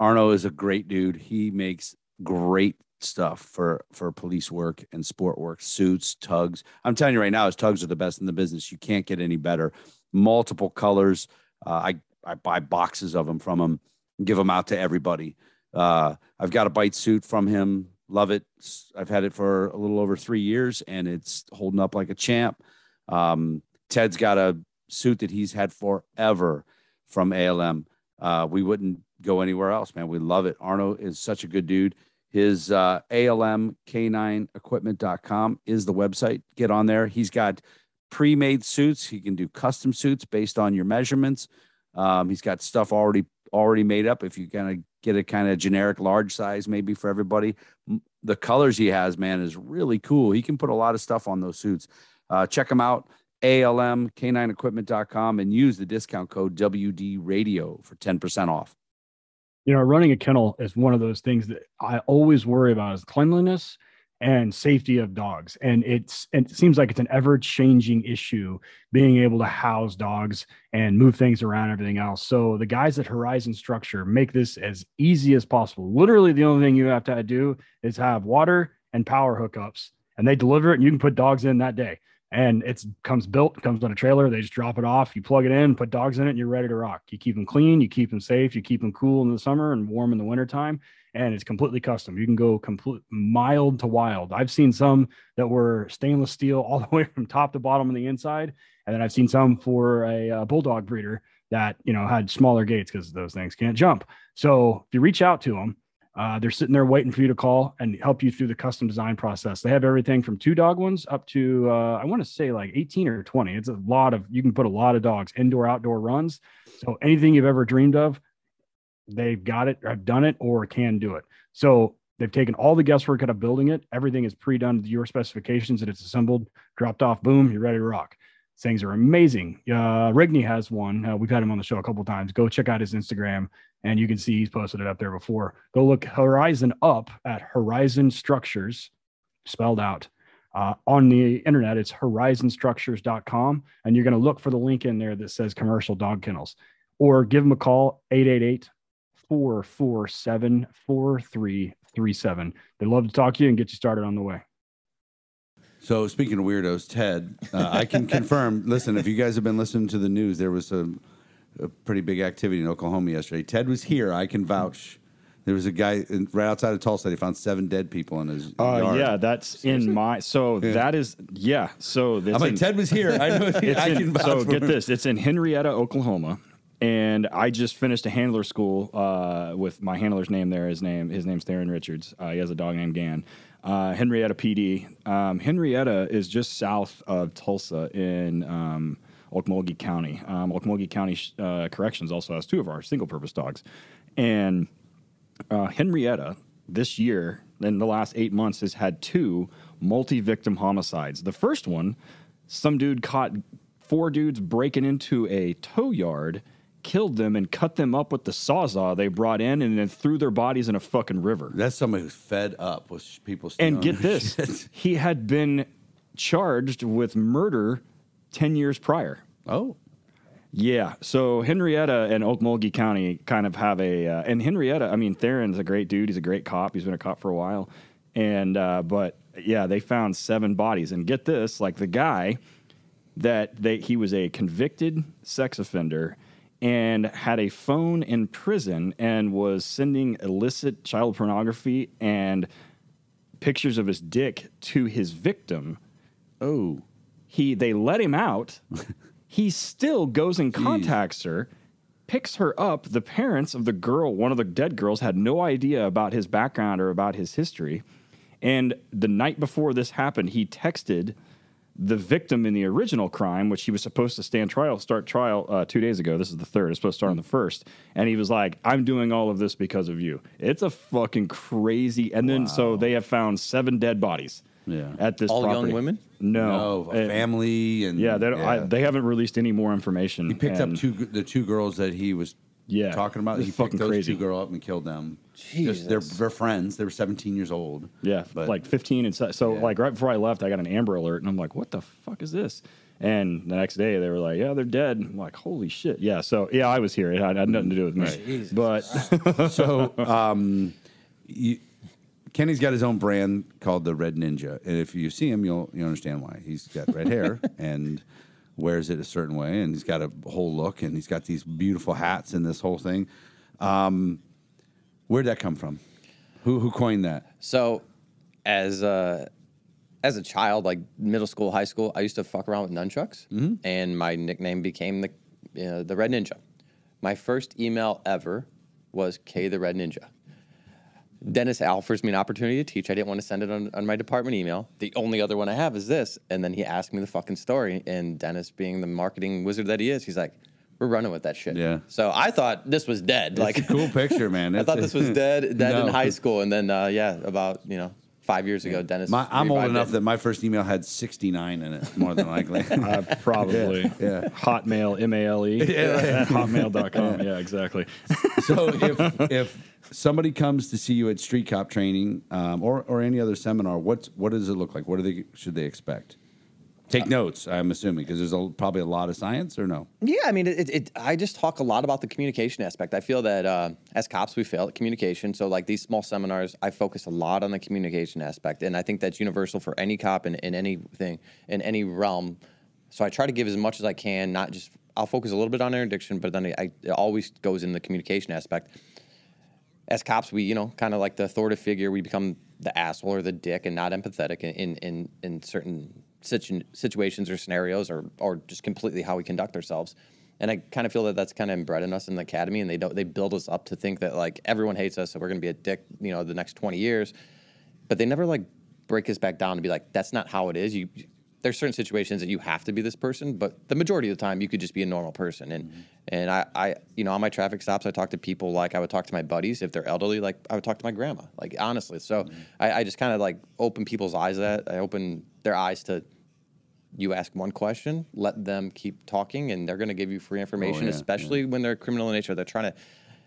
Arno is a great dude. He makes great stuff for for police work and sport work, suits, tugs. I'm telling you right now, his tugs are the best in the business. You can't get any better. Multiple colors. Uh, I I buy boxes of them from him, give them out to everybody. Uh, I've got a bite suit from him. Love it. I've had it for a little over three years, and it's holding up like a champ. Um, Ted's got a suit that he's had forever from ALM. Uh, we wouldn't go anywhere else, man. We love it. Arno is such a good dude. His uh, ALMK9equipment.com is the website. Get on there. He's got pre made suits. He can do custom suits based on your measurements. Um, he's got stuff already already made up. If you kind of get a kind of generic large size, maybe for everybody, the colors he has, man, is really cool. He can put a lot of stuff on those suits. Uh, check him out, almk9equipment.com, and use the discount code WD Radio for 10% off you know, running a kennel is one of those things that I always worry about is cleanliness and safety of dogs. And it's it seems like it's an ever-changing issue being able to house dogs and move things around everything else. So the guys at Horizon Structure make this as easy as possible. Literally the only thing you have to do is have water and power hookups and they deliver it and you can put dogs in that day and it's comes built, comes on a trailer. They just drop it off. You plug it in, put dogs in it, and you're ready to rock. You keep them clean, you keep them safe, you keep them cool in the summer and warm in the wintertime. And it's completely custom. You can go complete mild to wild. I've seen some that were stainless steel all the way from top to bottom on the inside, and then I've seen some for a, a bulldog breeder that you know had smaller gates because those things can't jump. So if you reach out to them, uh, they're sitting there waiting for you to call and help you through the custom design process. They have everything from two dog ones up to uh, I want to say like 18 or 20. It's a lot of you can put a lot of dogs indoor outdoor runs. So anything you've ever dreamed of, they've got it, have done it, or can do it. So they've taken all the guesswork out of building it. Everything is pre-done to your specifications and it's assembled, dropped off, boom, you're ready to rock. Things are amazing. Uh, Rigney has one. Uh, we've had him on the show a couple times. Go check out his Instagram and you can see he's posted it up there before. Go look Horizon up at Horizon Structures, spelled out. Uh, on the internet, it's horizonstructures.com, and you're going to look for the link in there that says commercial dog kennels, or give them a call 888 447 4337. They'd love to talk to you and get you started on the way. So, speaking of weirdos, Ted, uh, I can confirm. Listen, if you guys have been listening to the news, there was a a pretty big activity in Oklahoma yesterday. Ted was here. I can vouch. There was a guy in, right outside of Tulsa. He found seven dead people in his uh, yard. Yeah, that's Seriously? in my. So yeah. that is yeah. So I'm like Ted was here. I know. I in, can vouch so get him. this. It's in Henryetta, Oklahoma, and I just finished a handler school uh, with my handler's name there. His name his name's Theron Richards. Uh, he has a dog named Gan. Uh, Henryetta PD. Um, Henryetta is just south of Tulsa in. Um, Okmulgee County. Um, Okmulgee County uh, Corrections also has two of our single purpose dogs. And uh, Henryetta, this year, in the last eight months, has had two multi victim homicides. The first one, some dude caught four dudes breaking into a tow yard killed them and cut them up with the sawzall they brought in and then threw their bodies in a fucking river. That's somebody who's fed up with people. And get this, shit. he had been charged with murder 10 years prior. Oh. Yeah. So Henryetta and Okmulgee County kind of have a, uh, and Henryetta, I mean, Theron's a great dude. He's a great cop. He's been a cop for a while. And, uh, but yeah, they found seven bodies. And get this, like the guy that they, he was a convicted sex offender and had a phone in prison and was sending illicit child pornography and pictures of his dick to his victim. Oh. He, they let him out. he still goes and contacts Jeez. her, picks her up. The parents of the girl, one of the dead girls, had no idea about his background or about his history. And the night before this happened, he texted the victim in the original crime, which he was supposed to stand trial, start trial uh, two days ago. This is the third. It's supposed to start on the first. And he was like, I'm doing all of this because of you. It's a fucking crazy. And then wow. so they have found seven dead bodies yeah. at this all property. young women. No, no a family and yeah, they, yeah. I, they haven't released any more information. He picked up two the two girls that he was Yeah, talking about it's he picked fucking those crazy. two girl up and killed them. Just- they're they're friends. They were 17 years old. Yeah, but like 15 and so, so Yeah. like right before I left, I got an Amber Alert, and I'm like, "What the fuck is this?" And the next day, they were like, "Yeah, they're dead." I'm like, "Holy shit!" Yeah, so yeah, I was here. It had, had nothing to do with me, Jesus but so um, you, Kenny's got his own brand called the Red Ninja, and if you see him, you'll you understand why. He's got red hair and wears it a certain way, and he's got a whole look, and he's got these beautiful hats and this whole thing. Um, where'd that come from? Who who coined that? So, as a as a child, like middle school, high school, I used to fuck around with nunchucks, and my nickname became the uh, the Red Ninja. My first email ever was K the Red Ninja. Dennis offers me an opportunity to teach. I didn't want to send it on, on my department email. The only other one I have is this. And then he asked me the fucking story. And Dennis, being the marketing wizard that he is, he's like, we're running with that shit. Yeah. So I thought this was dead. Like like a cool picture, man. I thought this was dead, dead No. in high school, and then uh, yeah, about you know five years ago, Dennis. My, I'm old enough it. that my first email had 69 in it, more than likely. uh, probably yeah. Hotmail, M A L E, at hotmail.com. Yeah, exactly. so if if somebody comes to see you at street cop training um, or or any other seminar, what's what does it look like? What do they should they expect? Take notes. I'm assuming because there's a, probably a lot of science, or no? Yeah, I mean, it, it. I just talk a lot about the communication aspect. I feel that uh, as cops, we fail at communication. So, like these small seminars, I focus a lot on the communication aspect, and I think that's universal for any cop in, in anything in any realm. So, I try to give as much as I can. Not just I'll focus a little bit on interdiction, but then I, it always goes in the communication aspect. As cops, we you know kind of like the authoritative figure. We become the asshole or the dick, and not empathetic in in in, in certain situ- situations or scenarios, or or just completely how we conduct ourselves. And I kind of feel that that's kind of inbred in us in the academy, and they don't they build us up to think that like everyone hates us, so we're going to be a dick, you know, the next twenty years. But they never like break us back down to be like that's not how it is. You there's certain situations that you have to be this person, but the majority of the time you could just be a normal person. And mm-hmm. and I, I you know on my traffic stops I talk to people like I would talk to my buddies if they're elderly, like I would talk to my grandma, like honestly. So mm-hmm. I, I just kind of like open people's eyes. That I open their eyes to you ask one question, let them keep talking, and they're going to give you free oh, information, yeah, especially when they're criminal in nature. They're trying to.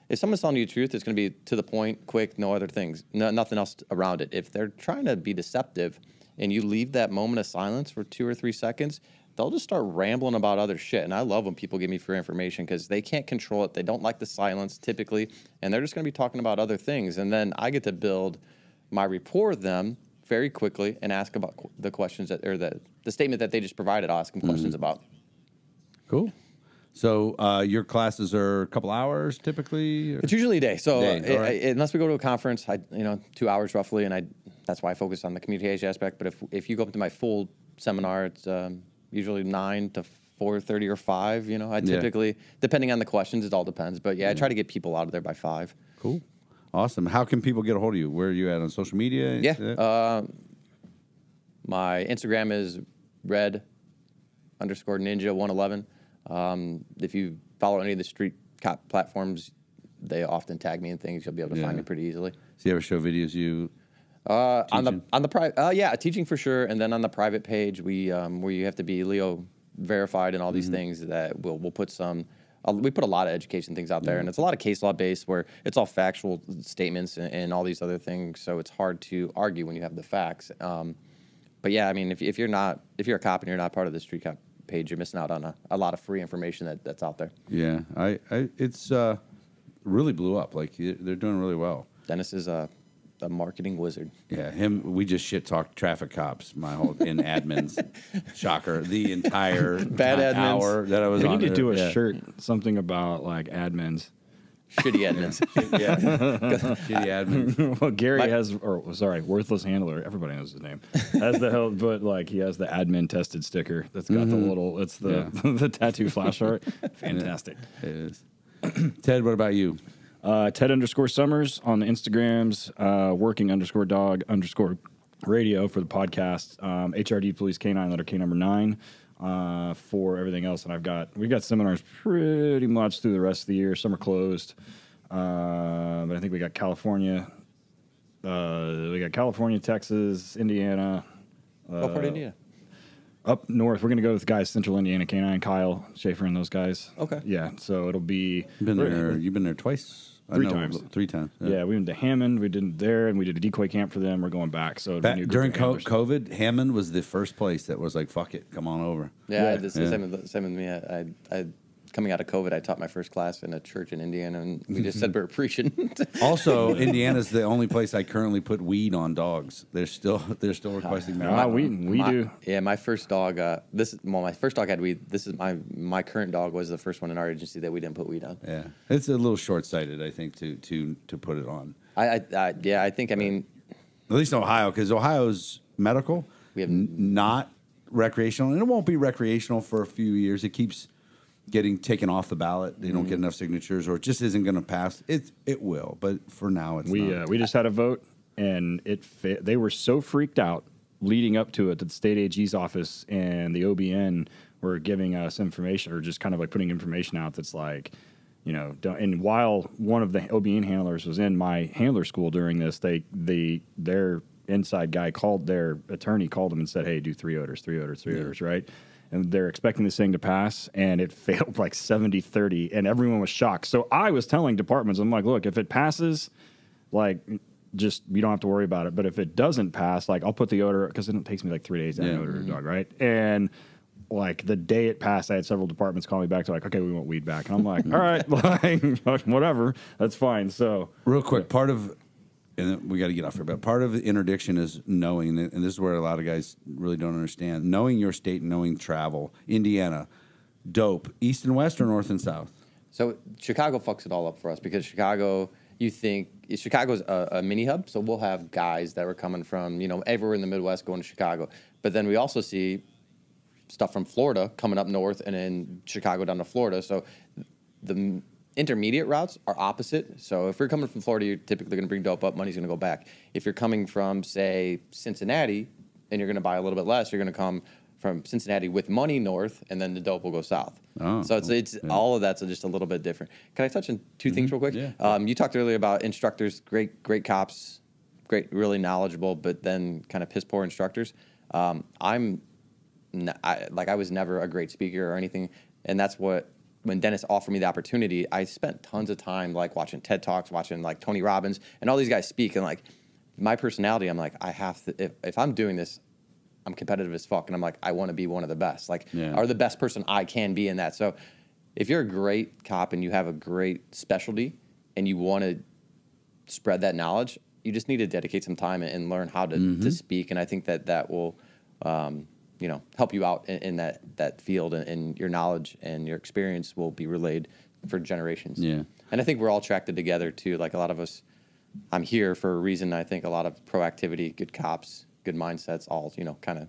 If someone's telling you the truth, it's going to be to the point, quick, no other things, no, nothing else around it. If they're trying to be deceptive, and you leave that moment of silence for two or three seconds, they'll just start rambling about other shit. And I love when people give me free information because they can't control it. They don't like the silence typically, and they're just going to be talking about other things. And then I get to build my rapport with them very quickly and ask about qu- the questions that or the the statement that they just provided. I'll ask them questions about. Cool. So uh, your classes are a couple hours typically. or- It's usually a day. So Day, uh, right. I- unless we go to a conference, I you know two hours roughly, and I that's why I focus on the communication aspect. But if if you go up to my full seminar, it's um, usually nine to four thirty or five. You know, I Yeah. typically depending on the questions, it all depends. But yeah, I try to get people out of there by five. Cool. Awesome. How can people get a hold of you? Where are you at on social media? Yeah. Uh, my Instagram is red underscore ninja one eleven. Um, if you follow any of the street cop platforms, they often tag me in things. You'll be able to Yeah. find me pretty easily. so you ever show videos you? Uh, on the on the private, uh, yeah, teaching for sure, and then on the private page, we um, where you have to be Leo verified and all these things that we'll we'll put some. Uh, we put a lot of education things out there, and it's a lot of case law based where it's all factual statements and, and all these other things. So it's hard to argue when you have the facts. Um, but yeah, I mean, if, if you're not if you're a cop and you're not part of the street cop page, you're missing out on a, a lot of free information that, that's out there. Yeah, I, I it's uh, really blew up. Like they're doing really well. Dennis is a, a marketing wizard. Yeah, him. We just shit talked traffic cops. My whole in admins, shocker. The entire Bad admins. hour that I was We on. need to there, do a yeah. shirt, something about like admins. Shitty admins. Yeah, shitty admins. well, Gary My- has, or sorry, worthless handler. Everybody knows his name. Has the hell, but like he has the admin tested sticker that's got the mm-hmm. little. It's the the tattoo flash art. Fantastic. It is. Ted, what about you? Uh, Ted underscore Summers on the Instagrams. Uh, working underscore dog underscore radio for the podcast. Um, HRD Police Canine letter K number nine. Uh, for everything else, and I've got we've got seminars pretty much through the rest of the year. Some are closed, uh, but I think we got California, uh, we got California, Texas, Indiana, what part of India? Up north. We're gonna go with guys Central Indiana Canine, Kyle Schaefer, and those guys. Okay. Yeah. So it'll be Been there. You've been there twice. I Three know, times. Three times. Yeah, we went to Hammond. We did there, and we did a decoy camp for them. We're going back. So it'll be a Back, during co- COVID, Hammond was the first place that was like, "Fuck it, come on over." Yeah, Yeah. I did the Yeah. same, with, same with me. I, I, I coming out of COVID, I taught my first class in a church in Indiana, and we just said we were preaching. Also, Indiana's the only place I currently put weed on dogs. They're still they're still requesting Ah, marijuana. we we My- do. Yeah, my first dog. Uh, this well, my first dog had weed. This is my my current dog was the first one in our agency that we didn't put weed on. Yeah, it's a little short sighted, I think, to to to put it on. I, I, I yeah, I think I mean At least in Ohio, because Ohio's medical, We have- n- not recreational, and it won't be recreational for a few years. It keeps getting taken off the ballot. They don't Mm-hmm. get enough signatures, or it just isn't going to pass. It it will, but for now, it's We not. uh, we just had a vote, and it fa- they were so freaked out leading up to it that the state AG's office and the OBN were giving us information or just kind of like putting information out that's like, you know, don't, and while one of the OBN handlers was in my handler school during this, they the their inside guy called their attorney called them and said, "Hey, do three odors, three odors, three odors, right?" And they're expecting this thing to pass, and it failed like 70 30, and everyone was shocked. So I was telling departments, I'm like, look, if it passes, like just you don't have to worry about it. But if it doesn't pass, like I'll put the odor because it takes me like three days to Yeah. an odor a dog, right? And like the day it passed, I had several departments call me back to like, okay, we want weed back, and I'm like, all right, like whatever, that's fine. So Real quick, part of, and then we got to get off here, but part of the interdiction is knowing, and this is where a lot of guys really don't understand, knowing your state and knowing travel. Indiana, dope. East and west or north and south? So Chicago fucks it all up for us because Chicago, you think Chicago's a, a mini hub, so we'll have guys that were coming from you know everywhere in the Midwest going to Chicago, but then we also see stuff from Florida coming up north and then Chicago down to Florida. So the intermediate routes are opposite. So if you're coming from Florida, you're typically going to bring dope up, money's going to go back. If you're coming from say Cincinnati and you're going to buy a little bit less, you're going to come from Cincinnati with money north, and then the dope will go south. Oh, so it's it's all of that's just a little bit different. Can I touch on 2 things real quick? Yeah. Um, you talked earlier about instructors, great great cops, great really knowledgeable, but then kind of piss poor instructors. Um, I'm n I like I was never a great speaker or anything, and that's what when Dennis offered me the opportunity, I spent tons of time like watching TED talks, watching like Tony Robbins and all these guys speak, and like my personality, I'm like I have to if if I'm doing this. I'm competitive as fuck, and I'm like, I want to be one of the best, like, Yeah. or the best person I can be in that. So, if you're a great cop and you have a great specialty, and you want to spread that knowledge, you just need to dedicate some time and, and learn how to, Mm-hmm. to speak. And I think that that will, um, you know, help you out in, in that that field, and, and your knowledge and your experience will be relayed for generations. Yeah. And I think we're all attracted together too. Like a lot of us, I'm here for a reason. I think a lot of proactivity, good cops, good mindsets, all you know, kind of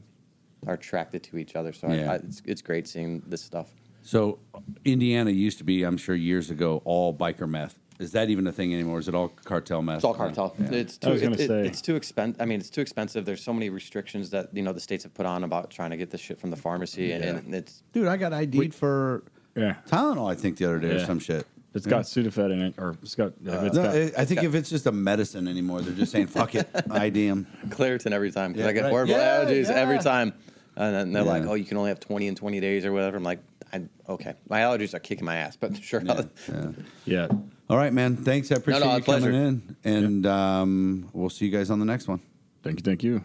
are attracted to each other. So I, Yeah. I, it's it's great seeing this stuff. So, Indiana used to be, I'm sure, years ago, all biker meth. Is that even a thing anymore? Is it all cartel meth? It's all cartel. Yeah. It's I too. was gonna it- it- it's too expensive. I mean, it's too expensive. There's so many restrictions that you know the states have put on about trying to get this shit from the pharmacy, and, and it's Dude, I got ID'd for yeah, Tylenol, I think, the other day or some shit. it's got Sudafed in it, or it's got. if it's No, got I I think if it's just a medicine anymore, they're just saying, fuck it, ID 'em. Claritin every time. 'cause Yeah, I get right. horrible Yeah, allergies yeah. every time, and then they're like, "Oh, you can only have 20 in 20 days or whatever." I'm like, I, "Okay, my allergies are kicking my ass, but sure." Yeah, yeah. yeah. All right, man. Thanks. I appreciate no, you a pleasure. coming in. And um, we'll see you guys on the next one. Thank you, thank you. You